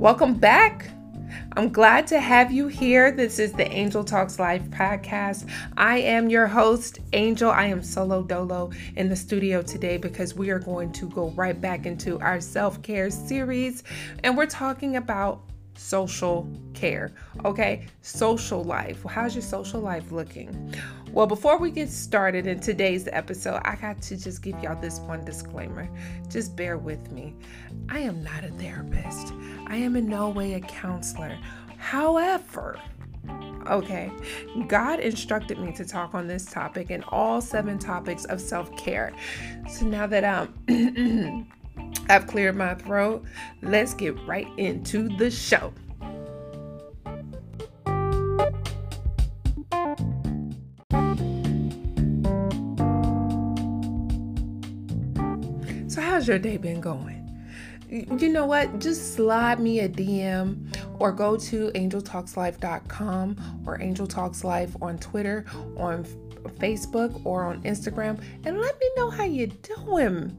Welcome back. I'm glad to have you here. This is the Angel Talks Live podcast. I am your host, Angel. I am solo dolo in the studio today because we are going to go right back into our self care series and we're talking about social care. Okay, social life. How's your social life looking? Well, before we get started in today's episode, I got to just give y'all this one disclaimer. Just bear with me. I am not a therapist, I am in no way a counselor. However, Okay, God instructed me to talk on this topic and all seven topics of self care. So now that um, I've cleared my throat, let's get right into the show. So, how's your day been going? You know what? Just slide me a DM or go to angeltalkslife.com or Angel Talks Life on Twitter, on Facebook, or on Instagram and let me know how you're doing.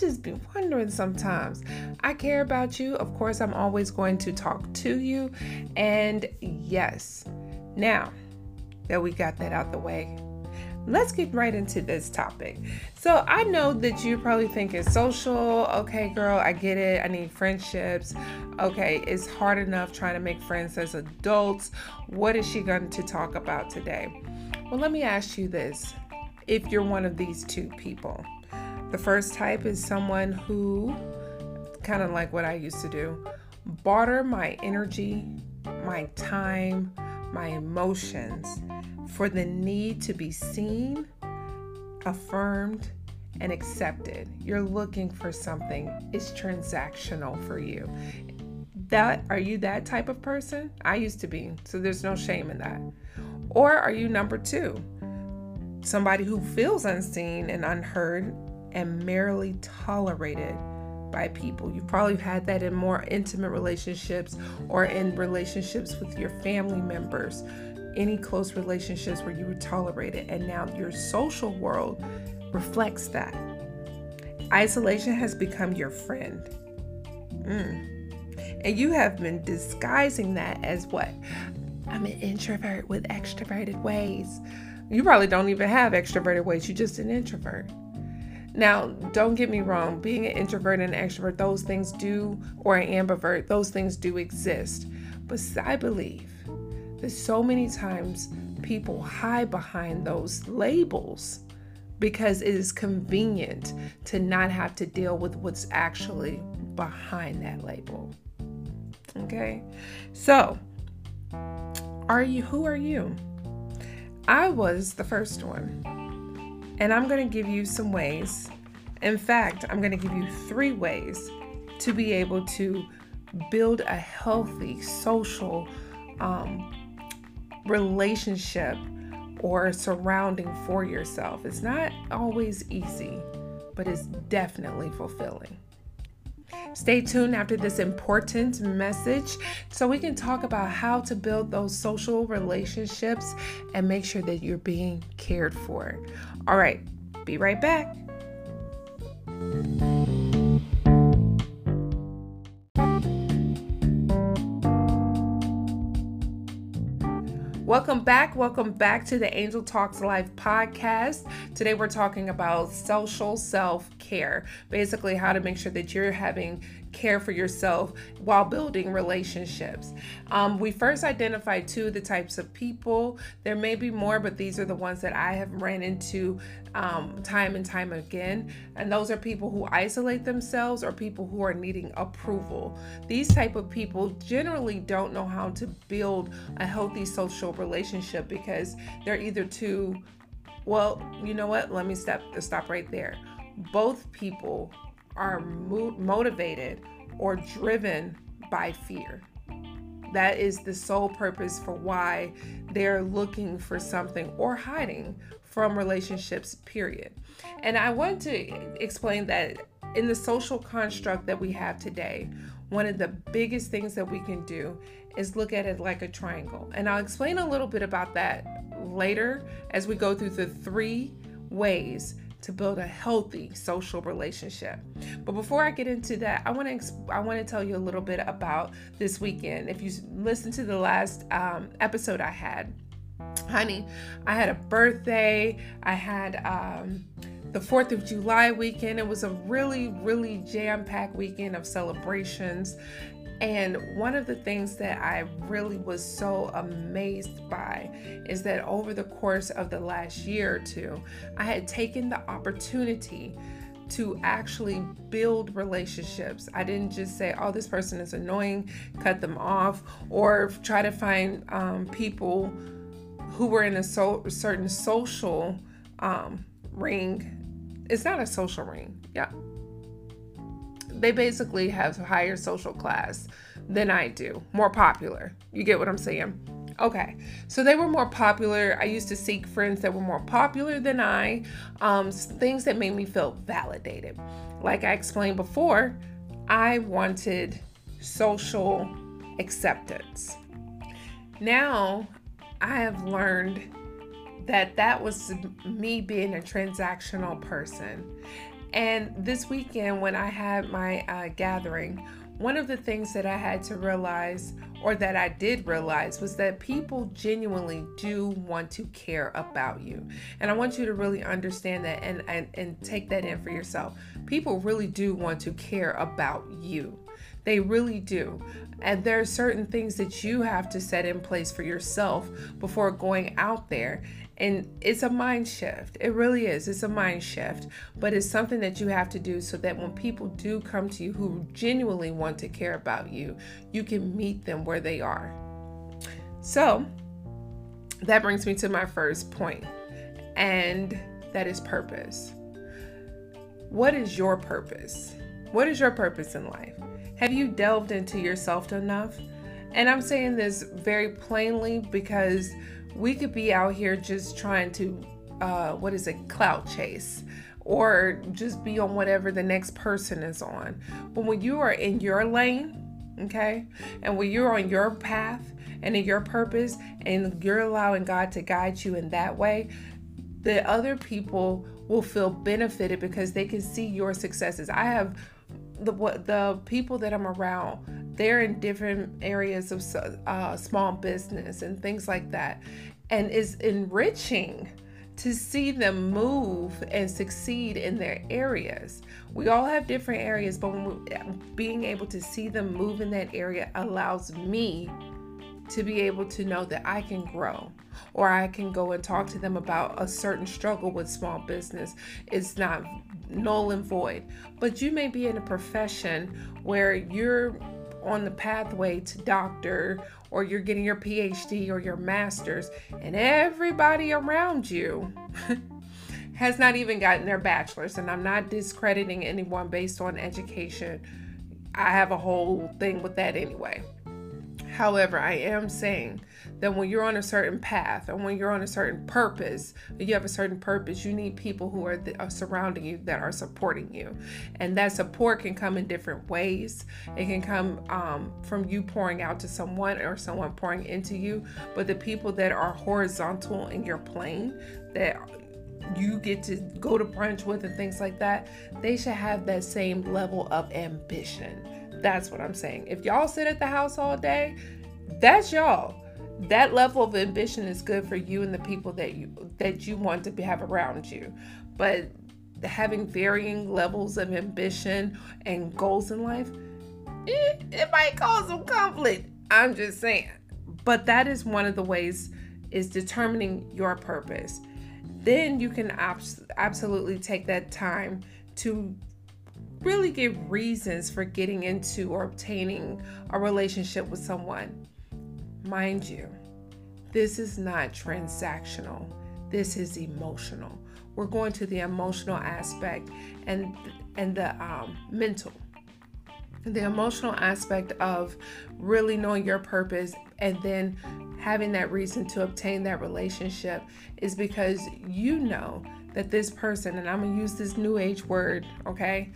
Just be wondering sometimes. I care about you. Of course, I'm always going to talk to you. And yes, now that we got that out the way, let's get right into this topic. So, I know that you probably think it's social. Okay, girl, I get it. I need friendships. Okay, it's hard enough trying to make friends as adults. What is she going to talk about today? Well, let me ask you this if you're one of these two people. The first type is someone who, kind of like what I used to do, barter my energy, my time, my emotions for the need to be seen, affirmed, and accepted. You're looking for something. It's transactional for you. That are you that type of person? I used to be. So there's no shame in that. Or are you number 2? Somebody who feels unseen and unheard and merely tolerated by people. You've probably had that in more intimate relationships or in relationships with your family members any close relationships where you were tolerated, and now your social world reflects that. Isolation has become your friend. Mm. And you have been disguising that as what? I'm an introvert with extroverted ways. You probably don't even have extroverted ways, you're just an introvert. Now, don't get me wrong, being an introvert and an extrovert, those things do, or an ambivert, those things do exist. But I believe that so many times people hide behind those labels because it is convenient to not have to deal with what's actually behind that label. Okay? So, are you who are you? I was the first one. And I'm going to give you some ways. In fact, I'm going to give you 3 ways to be able to build a healthy social um, relationship or surrounding for yourself. It's not always easy, but it's definitely fulfilling. Stay tuned after this important message so we can talk about how to build those social relationships and make sure that you're being cared for. All right, be right back. Welcome back. Welcome back to the Angel Talks Live podcast. Today we're talking about social self care. Basically, how to make sure that you're having care for yourself while building relationships. Um, we first identified two of the types of people. There may be more, but these are the ones that I have ran into um, time and time again. And those are people who isolate themselves or people who are needing approval. These type of people generally don't know how to build a healthy social relationship because they're either too well, you know what? Let me stop stop right there. Both people are mo- motivated or driven by fear. That is the sole purpose for why they're looking for something or hiding from relationships, period. And I want to explain that in the social construct that we have today, one of the biggest things that we can do is look at it like a triangle. And I'll explain a little bit about that later as we go through the three ways to build a healthy social relationship. But before I get into that, I want to I want to tell you a little bit about this weekend. If you listen to the last um, episode I had, honey, I had a birthday. I had um, the 4th of July weekend. It was a really, really jam packed weekend of celebrations. And one of the things that I really was so amazed by is that over the course of the last year or two, I had taken the opportunity to actually build relationships. I didn't just say, oh, this person is annoying, cut them off, or try to find um, people who were in a so- certain social um, ring. It's not a social ring. Yeah, they basically have a higher social class than I do, more popular. You get what I'm saying? Okay, so they were more popular. I used to seek friends that were more popular than I, um, things that made me feel validated. Like I explained before, I wanted social acceptance. Now I have learned that that was me being a transactional person. And this weekend, when I had my uh, gathering, one of the things that I had to realize, or that I did realize, was that people genuinely do want to care about you. And I want you to really understand that and, and, and take that in for yourself. People really do want to care about you. They really do. And there are certain things that you have to set in place for yourself before going out there and it's a mind shift. It really is. It's a mind shift. But it's something that you have to do so that when people do come to you who genuinely want to care about you, you can meet them where they are. So that brings me to my first point, and that is purpose. What is your purpose? What is your purpose in life? Have you delved into yourself enough? And I'm saying this very plainly because we could be out here just trying to, uh, what is it, clout chase or just be on whatever the next person is on. But when you are in your lane, okay, and when you're on your path and in your purpose, and you're allowing God to guide you in that way, the other people will feel benefited because they can see your successes. I have the what the people that I'm around, they're in different areas of uh, small business and things like that, and it's enriching to see them move and succeed in their areas. We all have different areas, but being able to see them move in that area allows me to be able to know that I can grow or I can go and talk to them about a certain struggle with small business. It's not null and void. But you may be in a profession where you're on the pathway to doctor or you're getting your PhD or your master's, and everybody around you has not even gotten their bachelor's. And I'm not discrediting anyone based on education. I have a whole thing with that anyway. However, I am saying that when you're on a certain path and when you're on a certain purpose, you have a certain purpose, you need people who are, th- are surrounding you that are supporting you. And that support can come in different ways. It can come um, from you pouring out to someone or someone pouring into you. But the people that are horizontal in your plane, that you get to go to brunch with and things like that, they should have that same level of ambition that's what I'm saying. If y'all sit at the house all day, that's y'all. That level of ambition is good for you and the people that you that you want to have around you. But having varying levels of ambition and goals in life, it, it might cause some conflict. I'm just saying. But that is one of the ways is determining your purpose. Then you can abs- absolutely take that time to really give reasons for getting into or obtaining a relationship with someone. Mind you, this is not transactional, this is emotional. We're going to the emotional aspect and and the um, mental. The emotional aspect of really knowing your purpose and then having that reason to obtain that relationship is because you know that this person, and I'm gonna use this new age word, okay,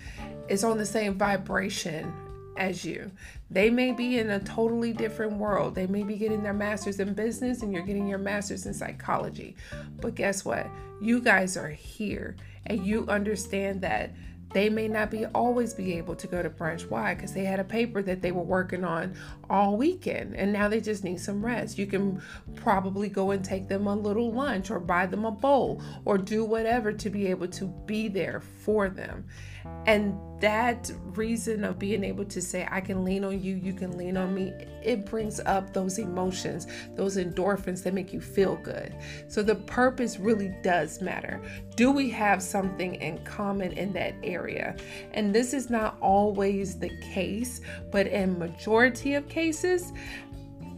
is on the same vibration as you. They may be in a totally different world. They may be getting their master's in business and you're getting your master's in psychology. But guess what? You guys are here and you understand that they may not be always be able to go to brunch. Why? Because they had a paper that they were working on all weekend and now they just need some rest. You can probably go and take them a little lunch or buy them a bowl or do whatever to be able to be there for them. And that reason of being able to say, I can lean on you, you can lean on me, it brings up those emotions, those endorphins that make you feel good. So the purpose really does matter. Do we have something in common in that area? And this is not always the case, but in majority of cases,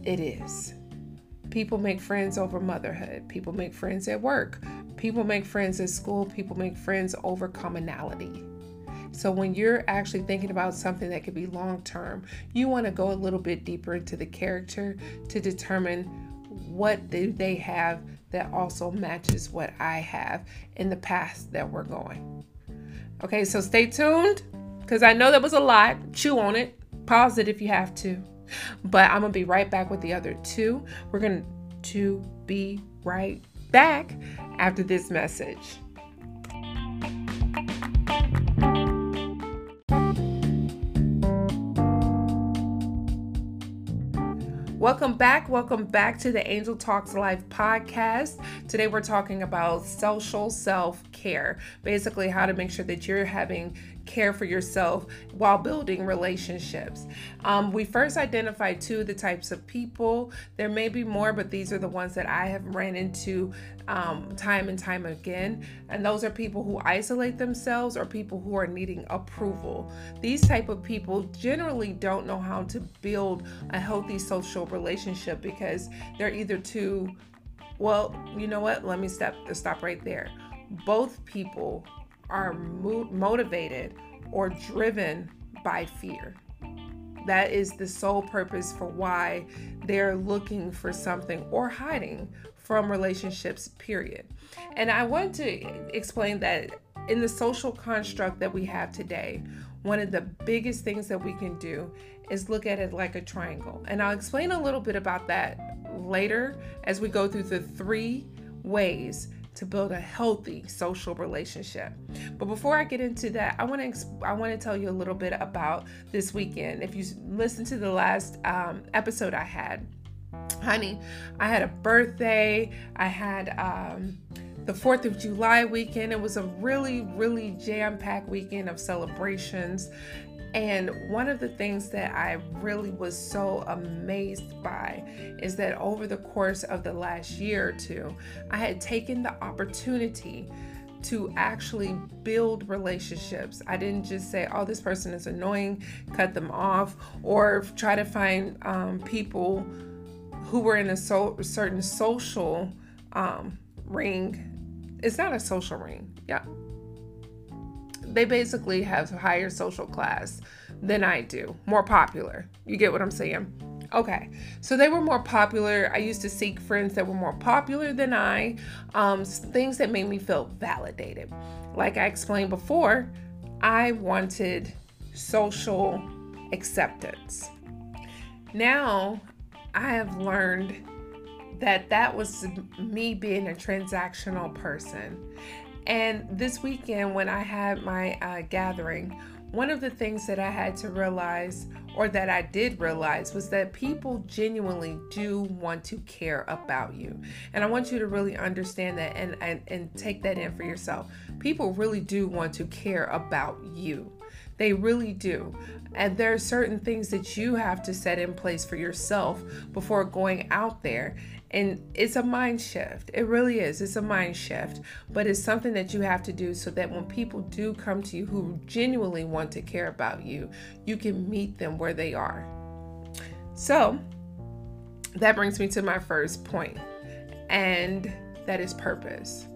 it is. People make friends over motherhood. People make friends at work. People make friends at school. People make friends over commonality. So when you're actually thinking about something that could be long term, you want to go a little bit deeper into the character to determine what do they have that also matches what I have in the past that we're going. Okay, so stay tuned because I know that was a lot. Chew on it, pause it if you have to. But I'm gonna be right back with the other two. We're going to be right back after this message. Welcome back. Welcome back to the Angel Talks Life podcast. Today we're talking about social self care, basically, how to make sure that you're having care for yourself while building relationships. Um, we first identified two of the types of people. There may be more, but these are the ones that I have ran into um, time and time again. And those are people who isolate themselves or people who are needing approval. These type of people generally don't know how to build a healthy social relationship because they're either too well, you know what? Let me step stop right there. Both people are mo- motivated or driven by fear. That is the sole purpose for why they're looking for something or hiding from relationships, period. And I want to explain that in the social construct that we have today, one of the biggest things that we can do is look at it like a triangle. And I'll explain a little bit about that later as we go through the three ways to build a healthy social relationship. But before I get into that, I want to I want to tell you a little bit about this weekend. If you listen to the last um, episode I had, honey, I had a birthday. I had um, the 4th of July weekend. It was a really, really jam packed weekend of celebrations. And one of the things that I really was so amazed by is that over the course of the last year or two, I had taken the opportunity to actually build relationships. I didn't just say, oh, this person is annoying, cut them off, or try to find um, people who were in a so- certain social um, ring. It's not a social ring. Yeah, they basically have higher social class than I do, more popular. You get what I'm saying? Okay, so they were more popular. I used to seek friends that were more popular than I, um, things that made me feel validated. Like I explained before, I wanted social acceptance. Now I have learned that that was me being a transactional person. And this weekend, when I had my uh, gathering, one of the things that I had to realize, or that I did realize, was that people genuinely do want to care about you. And I want you to really understand that and, and, and take that in for yourself. People really do want to care about you. They really do. And there are certain things that you have to set in place for yourself before going out there. And it's a mind shift. It really is. It's a mind shift. But it's something that you have to do so that when people do come to you who genuinely want to care about you, you can meet them where they are. So that brings me to my first point, and that is purpose.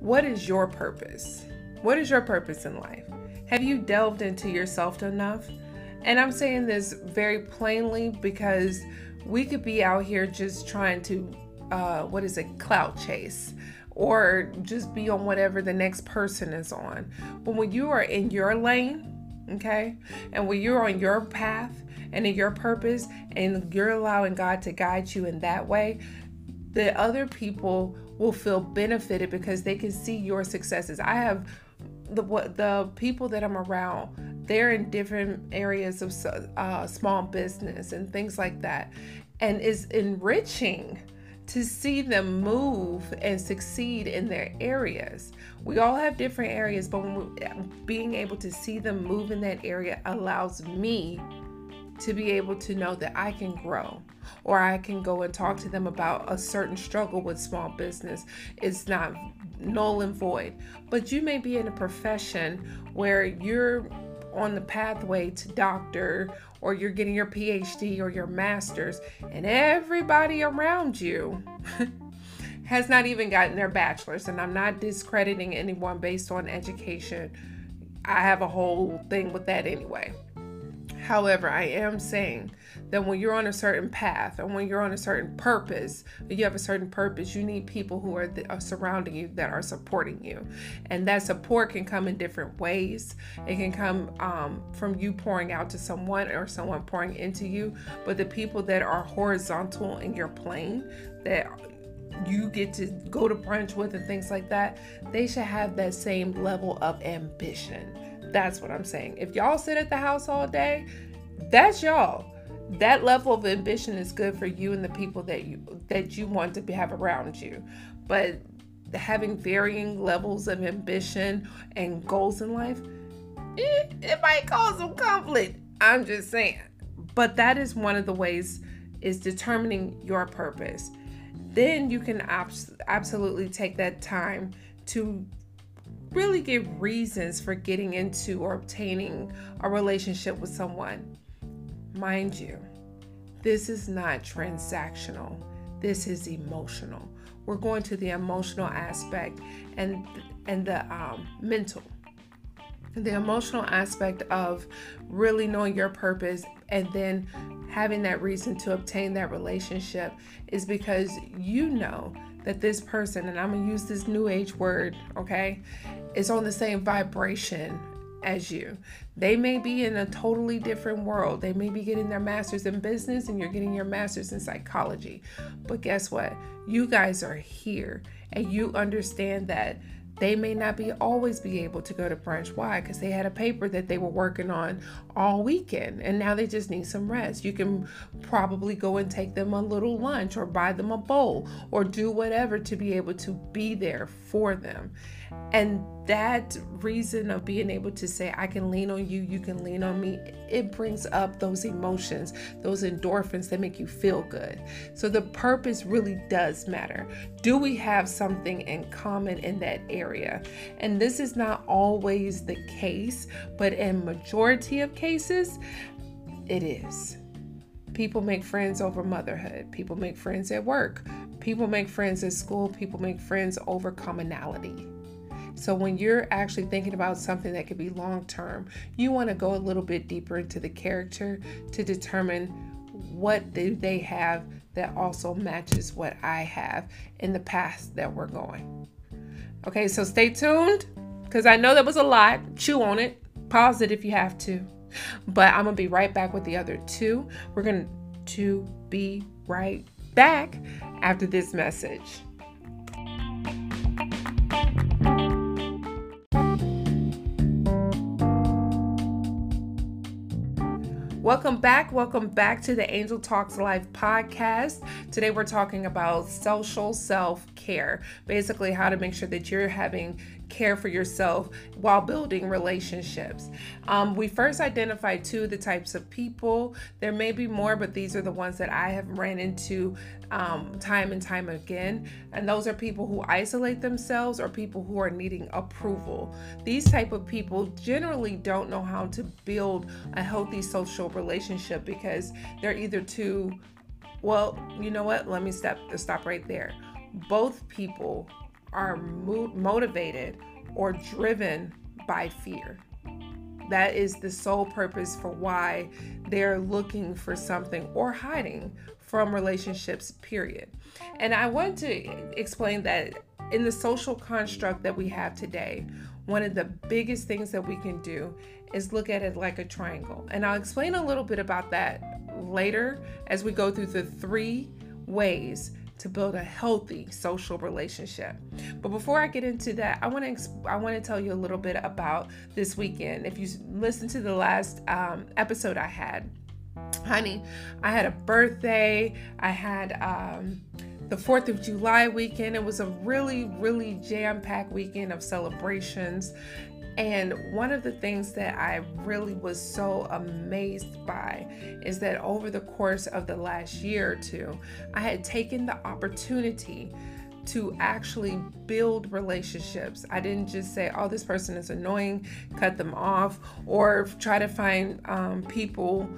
What is your purpose? What is your purpose in life? Have you delved into yourself enough? And I'm saying this very plainly because we could be out here just trying to, uh, what is it, clout chase or just be on whatever the next person is on. But when you are in your lane, Okay? And when you're on your path and in your purpose and you're allowing God to guide you in that way, the other people will feel benefited because they can see your successes. I have the what the people that I'm around, they're in different areas of uh, small business and things like that, and it's enriching to see them move and succeed in their areas. We all have different areas, but being able to see them move in that area allows me to be able to know that I can grow or I can go and talk to them about a certain struggle with small business. It's not null and void. But you may be in a profession where you're on the pathway to doctor or you're getting your PhD or your master's, and everybody around you has not even gotten their bachelor's. And I'm not discrediting anyone based on education. I have a whole thing with that anyway. However, I am saying that when you're on a certain path and when you're on a certain purpose, you have a certain purpose, you need people who are, are surrounding you that are supporting you. And that support can come in different ways. It can come um, from you pouring out to someone or someone pouring into you. But the people that are horizontal in your plane, that you get to go to brunch with and things like that, they should have that same level of ambition that's what I'm saying. If y'all sit at the house all day, that's y'all. That level of ambition is good for you and the people that you that you want to have around you. But having varying levels of ambition and goals in life, it, it might cause some conflict. I'm just saying. But that is one of the ways is determining your purpose. Then you can abs- absolutely take that time to really give reasons for getting into or obtaining a relationship with someone. Mind you, this is not transactional, this is emotional. We're going to the emotional aspect and and the um, mental the emotional aspect of really knowing your purpose and then having that reason to obtain that relationship is because you know that this person, and I'm gonna use this new age word, okay, is on the same vibration as you. They may be in a totally different world. They may be getting their master's in business and you're getting your master's in psychology. But guess what? You guys are here and you understand that they may not be always be able to go to brunch. Why? Because they had a paper that they were working on all weekend and now they just need some rest. You can probably go and take them a little lunch or buy them a bowl or do whatever to be able to be there for them. And that reason of being able to say, I can lean on you, you can lean on me, it brings up those emotions, those endorphins that make you feel good. So the purpose really does matter. Do we have something in common in that area? And this is not always the case, but in majority of cases, it is. People make friends over motherhood. People make friends at work. People make friends at school. People make friends over commonality. So when you're actually thinking about something that could be long term, you want to go a little bit deeper into the character to determine what do they have that also matches what I have in the past that we're going. Okay, so stay tuned because I know that was a lot. Chew on it, pause it if you have to. But I'm gonna be right back with the other two. We're gonna to be right back after this message. Welcome back. Welcome back to the Angel Talks Life podcast. Today we're talking about social self care. Basically, how to make sure that you're having care for yourself while building relationships. Um, we first identified two of the types of people. There may be more, but these are the ones that I have ran into um, time and time again. And those are people who isolate themselves or people who are needing approval. These type of people generally don't know how to build a healthy social relationship because they're either too well, you know what? Let me step stop right there. Both people are mo- motivated or driven by fear. That is the sole purpose for why they're looking for something or hiding from relationships, period. And I want to explain that in the social construct that we have today, one of the biggest things that we can do is look at it like a triangle. And I'll explain a little bit about that later as we go through the three ways to build a healthy social relationship. But before I get into that, I want to I want to tell you a little bit about this weekend. If you listen to the last um, episode I had, honey, I had a birthday. I had um, the 4th of July weekend. It was a really, really jam packed weekend of celebrations. And one of the things that I really was so amazed by is that over the course of the last year or two, I had taken the opportunity to actually build relationships. I didn't just say, oh, this person is annoying, cut them off, or try to find um, people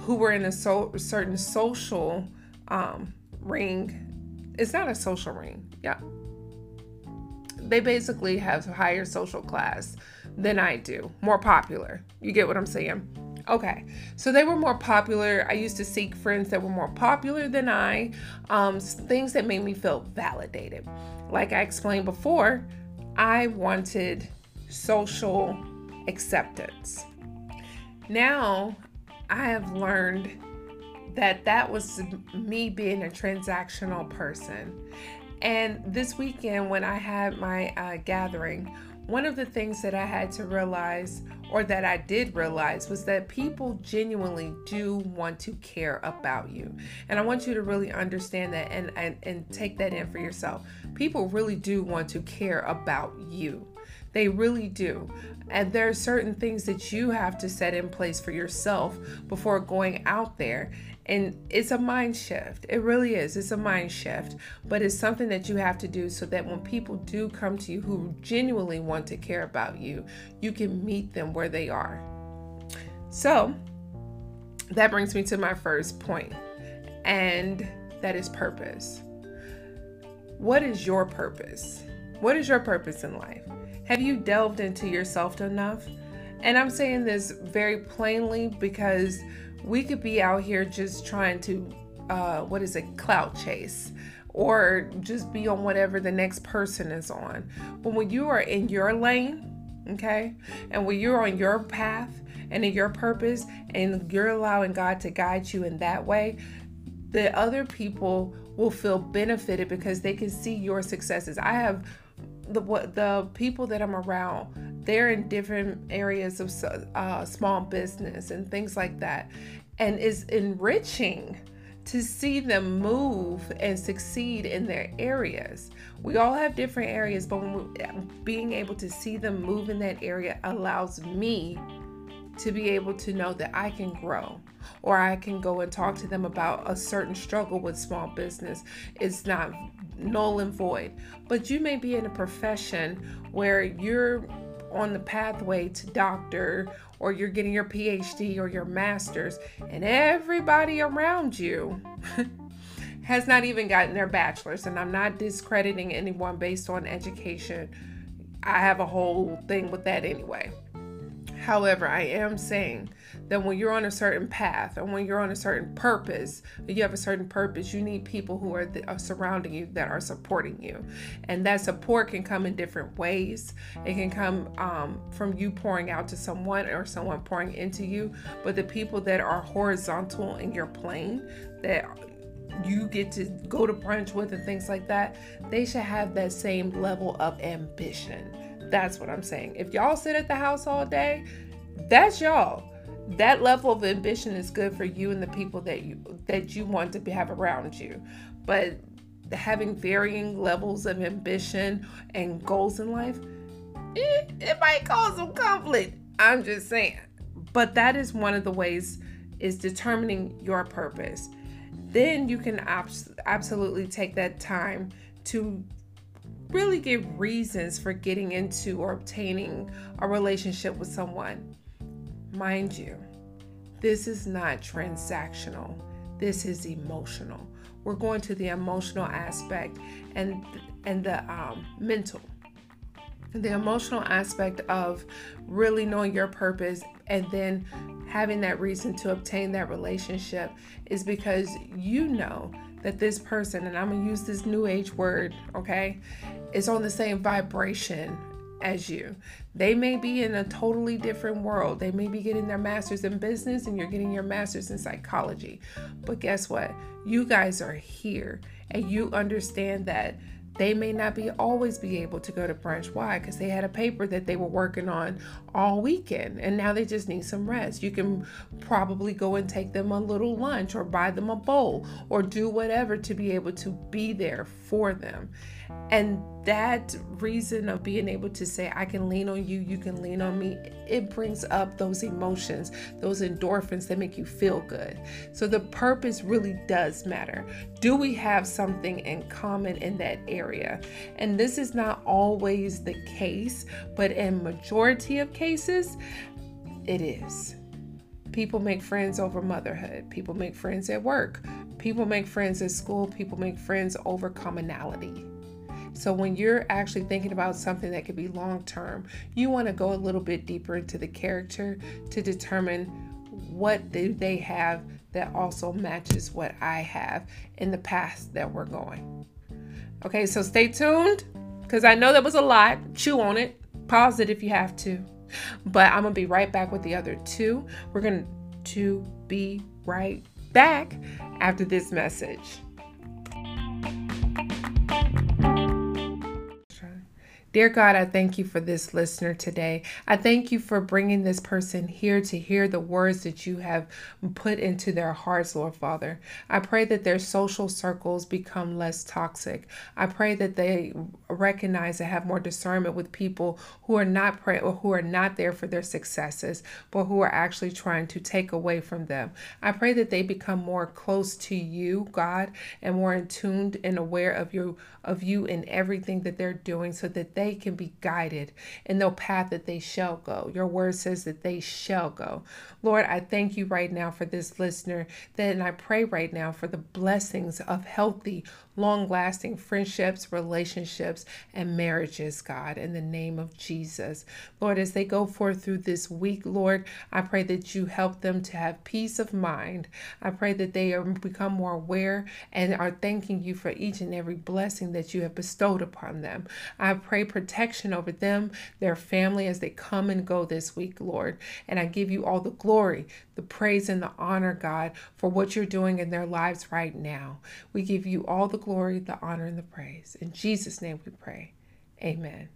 who were in a so- certain social um, ring. It's not a social ring. Yeah. They basically have higher social class than I do, more popular. You get what I'm saying? Okay, so they were more popular. I used to seek friends that were more popular than I, um, things that made me feel validated. Like I explained before, I wanted social acceptance. Now I have learned that that was me being a transactional person. And this weekend, when I had my uh, gathering, one of the things that I had to realize, or that I did realize, was that people genuinely do want to care about you. And I want you to really understand that and, and, and take that in for yourself. People really do want to care about you. They really do. And there are certain things that you have to set in place for yourself before going out there. And it's a mind shift. It really is. It's a mind shift. But it's something that you have to do so that when people do come to you who genuinely want to care about you, you can meet them where they are. So that brings me to my first point, and that is purpose. What is your purpose? What is your purpose in life? Have you delved into yourself enough? And I'm saying this very plainly because we could be out here just trying to, uh, what is it, clout chase or just be on whatever the next person is on. But when you are in your lane, okay, and when you're on your path and in your purpose and you're allowing God to guide you in that way, the other people will feel benefited because they can see your successes. I have the what the people that I'm around, they're in different areas of uh, small business and things like that, and it's enriching to see them move and succeed in their areas. We all have different areas, but we, being able to see them move in that area allows me to be able to know that I can grow or I can go and talk to them about a certain struggle with small business. It's not null and void. But you may be in a profession where you're on the pathway to doctor or you're getting your PhD or your master's, and everybody around you has not even gotten their bachelor's. And I'm not discrediting anyone based on education. I have a whole thing with that anyway. However, I am saying that when you're on a certain path and when you're on a certain purpose, you have a certain purpose, you need people who are, are surrounding you that are supporting you. And that support can come in different ways. It can come um, from you pouring out to someone or someone pouring into you. But the people that are horizontal in your plane, that you get to go to brunch with and things like that, they should have that same level of ambition that's what I'm saying. If y'all sit at the house all day, that's y'all. That level of ambition is good for you and the people that you that you want to have around you. But having varying levels of ambition and goals in life, it, it might cause some conflict. I'm just saying. But that is one of the ways is determining your purpose. Then you can abs- absolutely take that time to really give reasons for getting into or obtaining a relationship with someone. Mind you, this is not transactional, this is emotional. We're going to the emotional aspect and and the um, mental. The emotional aspect of really knowing your purpose and then having that reason to obtain that relationship is because you know that this person, and I'm gonna use this new age word, okay, is on the same vibration as you. They may be in a totally different world. They may be getting their master's in business and you're getting your master's in psychology. But guess what? You guys are here and you understand that they may not be always be able to go to brunch. Why? Because they had a paper that they were working on all weekend and now they just need some rest. You can probably go and take them a little lunch or buy them a bowl or do whatever to be able to be there for them. And that reason of being able to say, I can lean on you, you can lean on me, it brings up those emotions, those endorphins that make you feel good. So the purpose really does matter. Do we have something in common in that area? And this is not always the case, but in majority of cases, it is. People make friends over motherhood. People make friends at work. People make friends at school. People make friends over commonality. So when you're actually thinking about something that could be long term, you want to go a little bit deeper into the character to determine what do they have that also matches what I have in the past that we're going. Okay, so stay tuned because I know that was a lot. Chew on it, pause it if you have to. But I'm gonna be right back with the other two. We're going to be right back after this message. Dear God, I thank you for this listener today. I thank you for bringing this person here to hear the words that you have put into their hearts, Lord Father. I pray that their social circles become less toxic. I pray that they recognize and have more discernment with people who are not pray or who are not there for their successes, but who are actually trying to take away from them. I pray that they become more close to you, God, and more in tuned and aware of you of you in everything that they're doing so that they they can be guided in the path that they shall go. Your word says that they shall go. Lord, I thank you right now for this listener, that, and I pray right now for the blessings of healthy, long lasting friendships, relationships, and marriages, God, in the name of Jesus. Lord, as they go forth through this week, Lord, I pray that you help them to have peace of mind. I pray that they are, become more aware and are thanking you for each and every blessing that you have bestowed upon them. I pray protection over them, their family, as they come and go this week, Lord. And I give you all the glory, the praise, and the honor, God, for what you're doing in their lives right now. We give you all the glory, the honor, and the praise. In Jesus' name we pray. Amen.